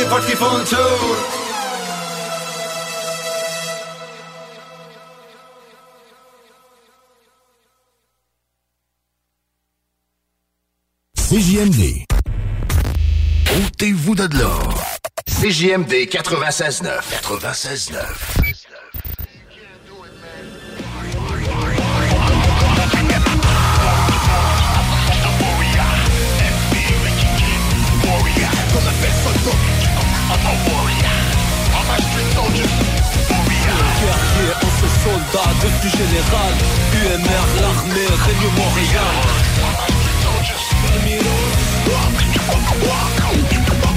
parti på CJMD. Ôtez-vous de l'or. CJMD 96.9. 96.9. ancien soldat, devenu général. UMR, l'armée, règne Montréal.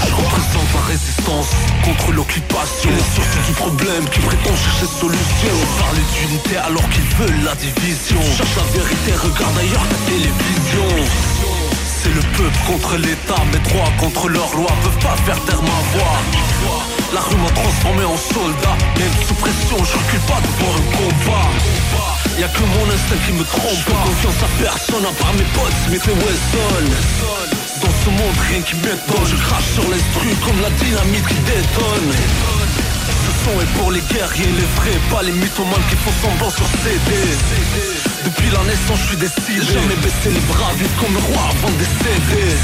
Je représente la résistance contre l'occupation. Les sources du problème qui prétend chercher solution. Parler d'unité alors qu'ils veulent la division. Cherche la vérité, regarde ailleurs la télévision. C'est le peuple contre l'État, mes droits contre leurs lois peuvent pas faire taire ma voix. La rue m'a transformé en soldat, même sous pression, je recule pas devant un combat. Y'a que mon instinct qui me trompe, pas confiance à personne à part mes potes, Smith et Wesson. Dans ce monde, rien qui m'étonne, je crache sur l'instru comme la dynamite qui détonne. Ce son est pour les guerriers, les vrais, pas les mythomanes qui font semblant sur CD. Depuis la naissance, je suis décidé. Jamais baisser les bras, vite comme le roi avant de décéder.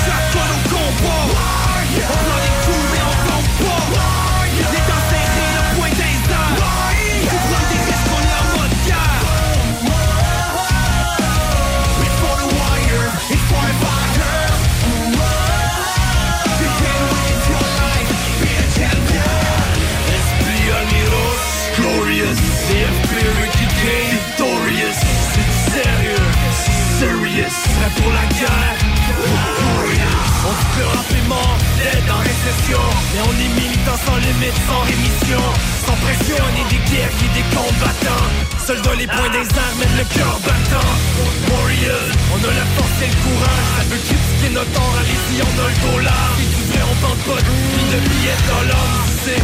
Pour la chaque fois, nos militant sans rémission Sans pression, on est des guerriers, des combattants. Soldats les poings des armes, même le cœur battant. Warriors, on a la force et le courage. Ça veut critiquer notre or, allez-y, on a le dollar. Si tu vrai, on tente pas de de billet dans l'homme, tu sais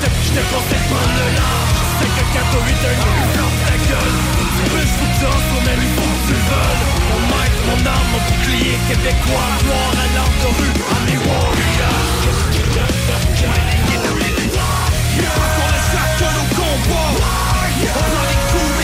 j'étais conseille de prendre le large. C'est que 4 ou 8 heures, il ferme ta gueule. Tu veux, je vous danse, mais il faut que tu le veuilles. Mon mic, mon arme, mon bouclier québécois. Noir à l'arme de rue, à mes warriors au combat On prend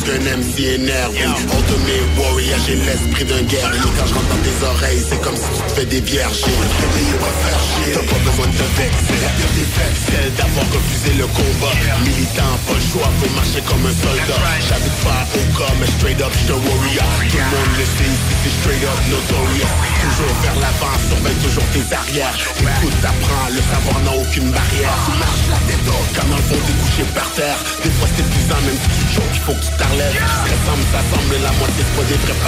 plus qu'un MC énervé Ultimate warrior, j'ai l'esprit d'un guerrier. Quand je rentre dans tes oreilles, c'est comme si tu te fais des vierges. T'as pas besoin de te vexer. Celle d'avoir refusé le combat. Militant, pas le choix, faut marcher comme un soldat. J'habite pas au cas, mais straight up, j'suis un warrior. Tout le monde le sait c'est straight up notorious. Toujours vers l'avant, surveille toujours tes arrières. Écoute, t'apprends, le savoir n'a aucune barrière. Tu marches la tête haute, quand dans le fond t'es couché par terre. Des fois c'est épuisant, même si tu choques, il faut que tu t'enlèves Ça semble, ça semble, la moitié c'est pas des vrais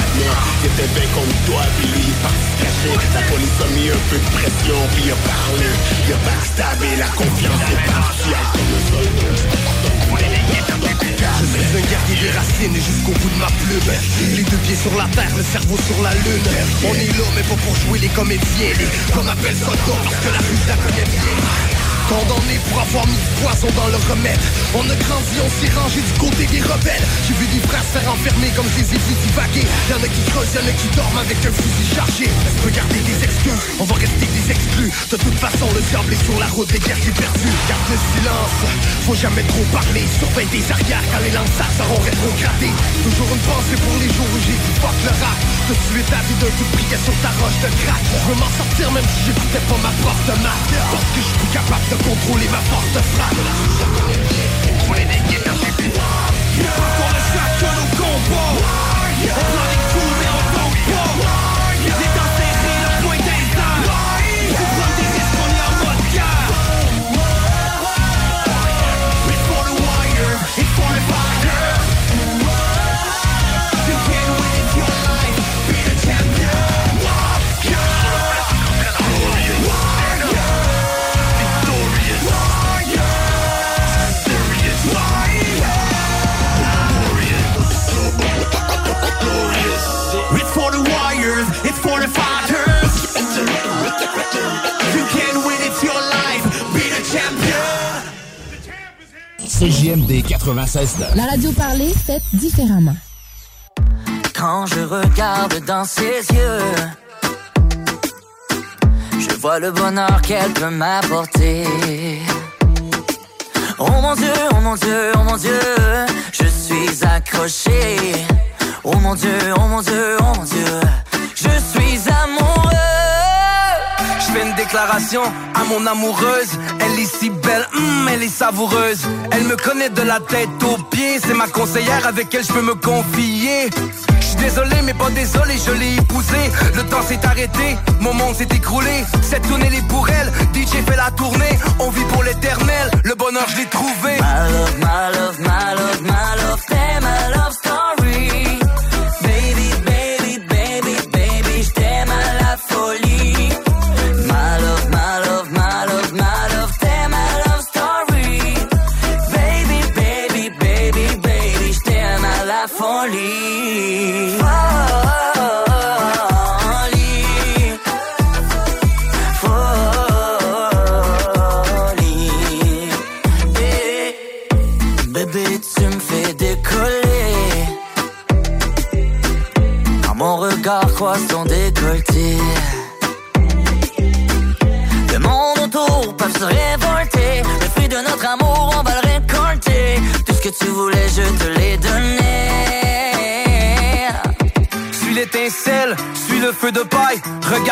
étaient bien contre toi, puis lui il est se cacher. La police a mis un peu de pression, puis il a parlé. Il a backstabé, la confiance est partie. Comme Je suis un guerrier des racines jusqu'au bout de ma plume. Les deux pieds sur la terre, le cerveau sur la lune. On est là mais pas pour jouer les comédiens. Les qu'on appelle soldats parce que la rue la connaît bien Condamné pour avoir mis du poison dans le remède. On a grandi, on s'est rangé du côté des rebelles. J'ai vu des frères se faire enfermer comme je les ai vus divaguer Y'en a qui creusent, y'en a qui dorment avec un fusil chargé. Est-ce que garder des excuses, on va rester des exclus. De toute façon le diable est sur la route des guerriers perdus Garde le silence, faut jamais trop parler. Surveille des arrières quand les lanceurs seront rétrogradés. Toujours une pensée pour les jours où j'ai dit fuck le rap. De tuer ta vie d'un coup de sur ta roche de crack. Je veux m'en sortir même si j'écoutais pas ma prof de Parce que je suis capable de contrôler ma force de frappe Contrôler des guerres Pour le au combat CJMD 96 La radio parlée, faite différemment. Quand je regarde dans ses yeux, je vois le bonheur qu'elle peut m'apporter. Oh mon Dieu, oh mon Dieu, oh mon Dieu, je suis accroché. Oh mon Dieu, oh mon Dieu, oh mon Dieu, je suis fais une déclaration à mon amoureuse. Elle est si belle, hum, elle est savoureuse. Elle me connaît de la tête aux pieds. C'est ma conseillère avec elle je peux me confier. Je désolé, mais pas désolé, je l'ai épousée. Le temps s'est arrêté, mon monde s'est écroulé. Cette tournée est pour elle, DJ fait la tournée. On vit pour l'éternel, le bonheur je trouvé.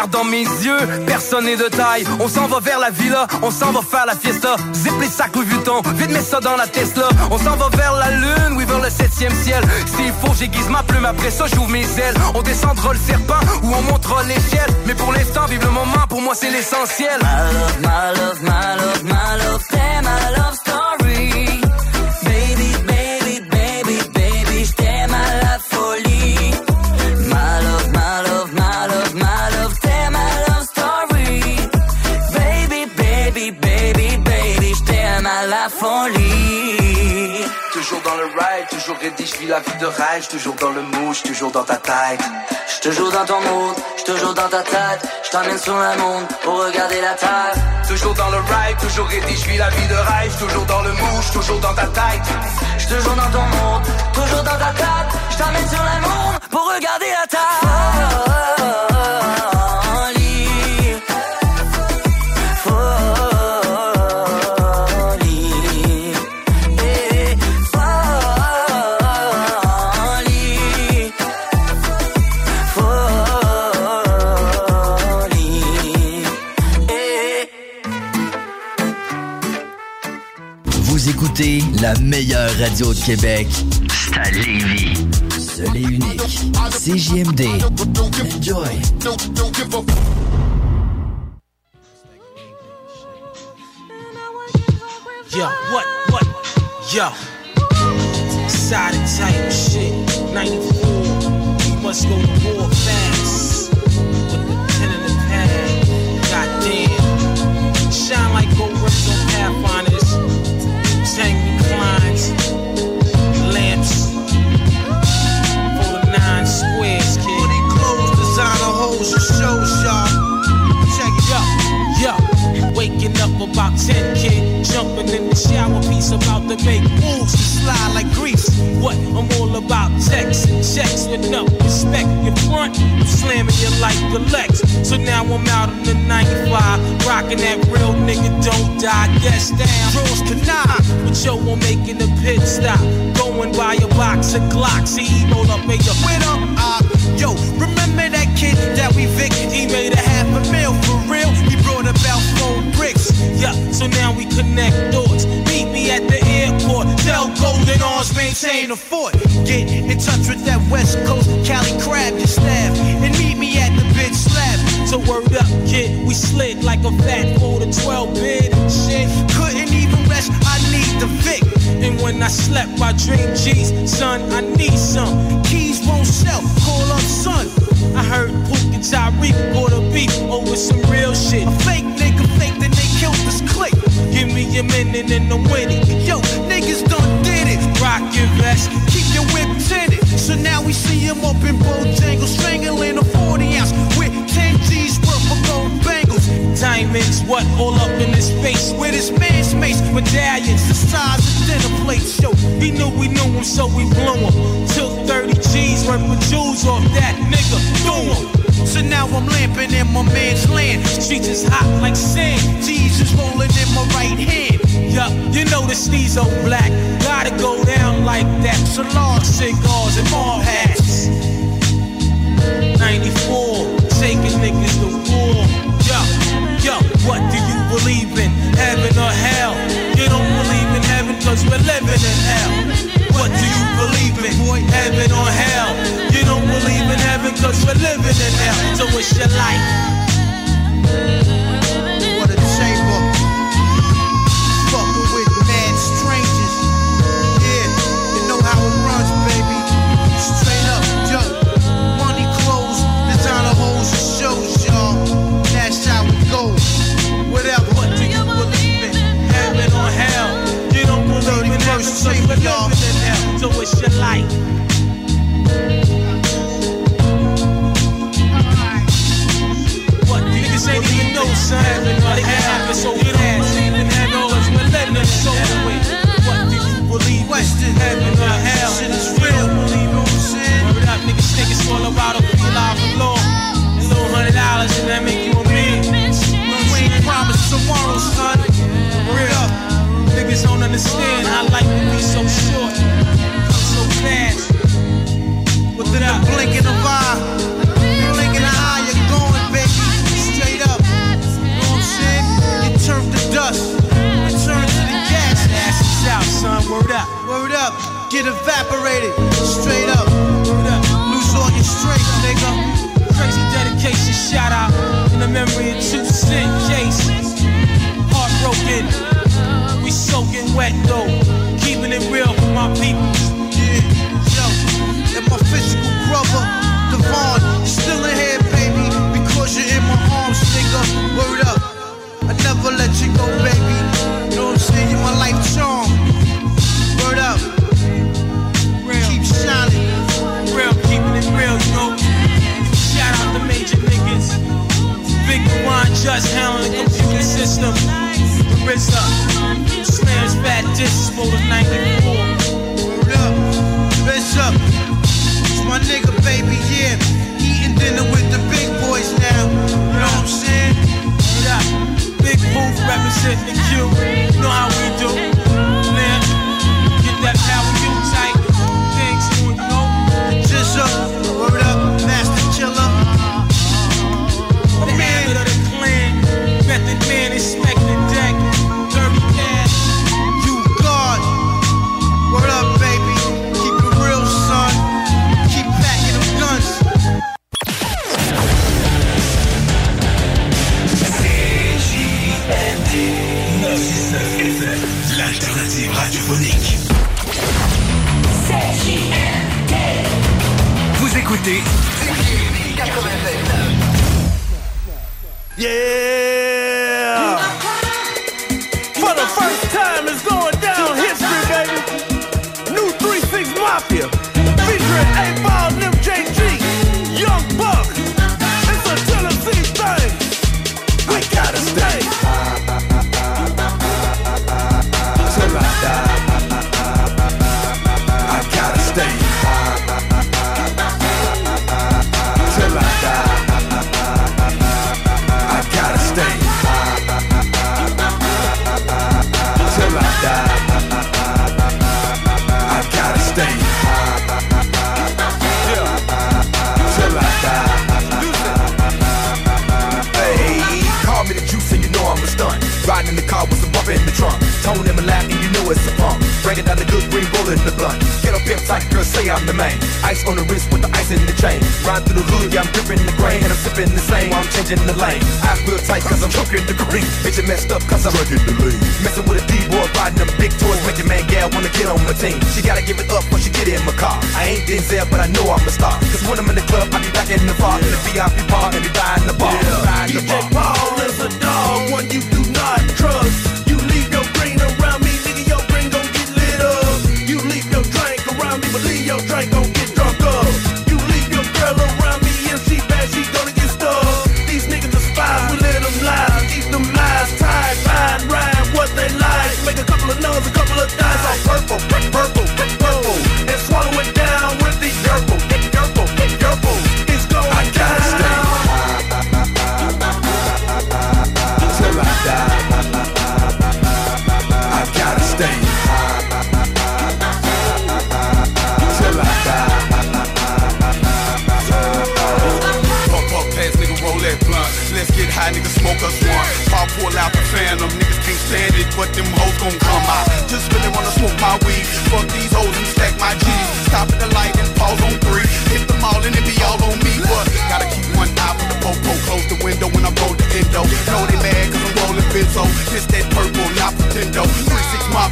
Dans mes yeux, personne n'est de taille. On s'en va vers la villa, on s'en va faire la fiesta. Zip les sacs Louis Vuitton, vite mets ça dans la Tesla. On s'en va vers la lune, oui vers le septième ciel. S'il faut, j'aiguise ma plume, après ça j'ouvre mes ailes. On descendra le serpent ou on montera l'échelle. Mais pour l'instant, vive le moment, pour moi c'est l'essentiel. My love, my love, my love, my love, t'es ma love la vie de rêve, toujours dans le mouche, toujours dans ta tête. Je toujours dans ton mood, je toujours dans ta tête. Je t'emmène sur le monde pour regarder la terre. Toujours dans le ride, toujours ready, je vis la vie de rêve, toujours dans le mouche, toujours dans ta tête. Je toujours dans ton monde, toujours dans ta tête. Je t'emmène sur le monde pour regarder la terre. La meilleure radio de Québec. C'est à Lévis. Seul et unique. CJMD. Enjoy. Yo, what, what? Yo. Type shit. 94. We must go to war fast. With the pen in the pad. Goddamn. Shine like gold about 10, kid. Jumping in the shower, piece about to make moves to slide like grease. What? I'm all about checks and checks with no respect. Your front, I'm slamming you like the Lex. So now I'm out in the 95, rocking that real nigga don't die. Guess down. Draws canine, but yo, I'm making a pit stop. Going by a box of Glocks, he roll up in your With him, uh, yo, remember that kid that we victed? He made a half a mil for real. He brought about four bricks. Yeah, so now we connect doors. Meet me at the airport. Tell Golden Arms maintain the fort. Get in touch with that West Coast Cali crab, your staff, and meet me at the bitch slab. So word up, kid, we slid like a fat four to 12 bid. Shit, couldn't even rest. I need the Vic. And when I slept, I dream G's, son, I need some. Keys won't sell. Call up son. I heard and I'm winning. Yo, niggas done did it. Rock your vest, keep your whip tinted. So now we see him up in Bojangles, strangling a 40 ounce with 10 G's worth of gold bangles. Diamonds, what all up in his face? With his man's mace, medallions, the size of dinner plates. Yo, he knew we knew him, so we blew him. Took 30 G's worth of jewels off that nigga, threw him. So now I'm lamping in my man's land. Streets is hot like sand. Is rolling in my right hand. Yup, you know the steez on black. Gotta go down like that. Salon cigars and mall hats. 94, taking niggas to war. Yo, yo, what do you believe in? Heaven or hell? You don't believe in heaven cause we're living in hell. What do you believe in? Heaven or hell? You don't believe in heaven cause we're living in hell. So it's your life. Life. What niggas ain't even know, son. Or hell? So don't believe in heaven cause we're so away. What do you believe in? Heaven or hell? Shit is real. Believe I'm saying? Word up, niggas think it's all about a feel out for law. A little hundred dollars and that make you a man. We ain't promised tomorrow, son. Real. Niggas don't understand how life can be so short. Fast. Within the blink of an eye, blink of an eye, you're going, baby. Straight up. You know what I'm saying? You turn to dust, return to the gas. Ass is out, son. Word up. Word up. Get evaporated. Straight up. Word up. Lose all your strength, nigga. Crazy dedication shout out in the memory of two cent case. Heartbroken. We soaking wet though. Keeping it real for my people. go, baby. You know what I'm saying? You're my life charm. Word up. Real. Keep shining. Real, keeping it real, you know. Shout out the major niggas. Big Rewind, Just Helen, Computer System. Marissa. Slams Bad Discs, full of 94. Word up. Bitch up. It's my nigga, baby, yeah. Eating dinner with the big representing. Know how we do. écoutez. 96. Yeah! I'm it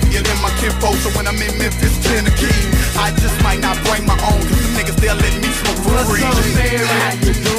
easier my kinfolk. So when I'm in Memphis, Tennessee, I just might not bring my own. Cause the niggas, they'll let me smoke for free. What's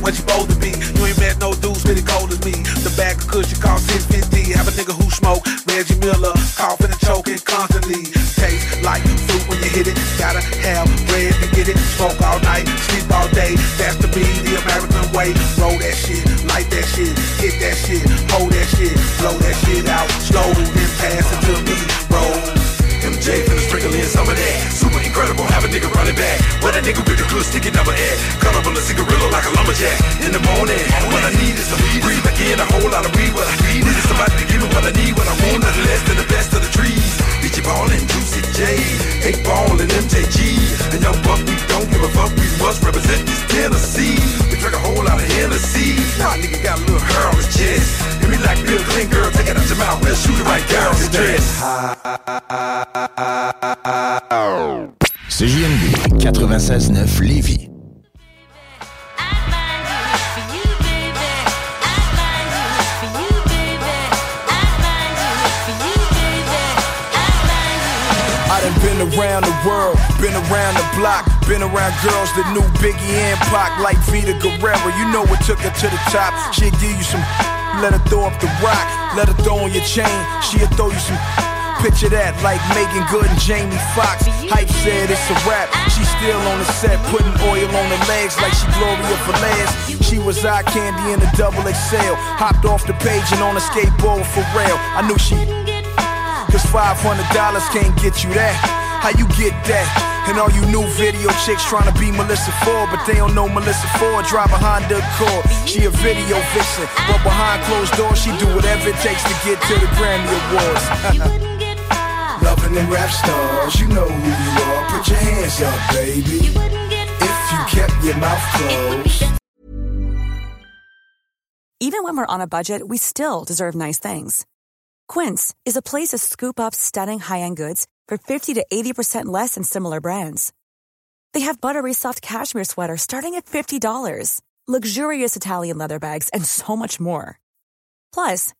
What you supposed to be. You ain't met no dude spitting cold as me. The back of cushion cost 650. Have a nigga who smoke Reggie Miller, coughing and choking constantly. Taste like fruit when you hit it. Gotta have bread to get it. Smoke all night, sleep all day. That's the be the American way. Roll that shit, light that shit, hit that shit, hold that shit, blow that shit out slow, then pass it to me. Roll. MJ for sprinkle some of that have a nigga running back. What a nigga with the hood sticking up my. Cut up on a cigarillo like a lumberjack. In the morning, what I need is a weed. Breathe again, a whole lot of weed. What I need is somebody to give me what I need. What I want, nothing less than the best of the trees. DJ Paul and juicy J. Eight Ball and, MJG. And young buck, we don't give a fuck. We must represent this Tennessee. We drink a whole lot of Hennessy. Nah, nigga got a little hair on his chest. Hit me like Bill Clinton, girl. Take it out your mouth. Let's shoot it right down his dress. Oh. CJMD 96-9 Lévis. been around the world, been around the block, been around girls that knew Biggie and Pac like Vita Guerrero. You know what took her to the top. She'll give you some, let her throw up the rock, let her throw on your chain, she'll throw you some Picture that, like Meagan Good and Jamie Foxx. Hype said it's a rap. She still on the set, putting oil on her legs like she Gloria Velez. She was eye candy in a double XL. Hopped off the page and on a skateboard for real. I knew she. Cause $500 can't get you that. How you get that? And all you new video chicks trying to be Melissa Ford, but they don't know Melissa Ford drive a Honda Accord. She a video vixen, but behind closed doors, she do whatever it takes to get to the Grammy Awards. [laughs] Loving them rap stars, you know who you are. Put your hands up, baby. If you kept your mouth closed. Even when we're on a budget, we still deserve nice things. Quince is a place to scoop up stunning high-end goods for 50 to 80% less than similar brands. They have buttery soft cashmere sweaters starting at $50, luxurious Italian leather bags, and so much more. Plus,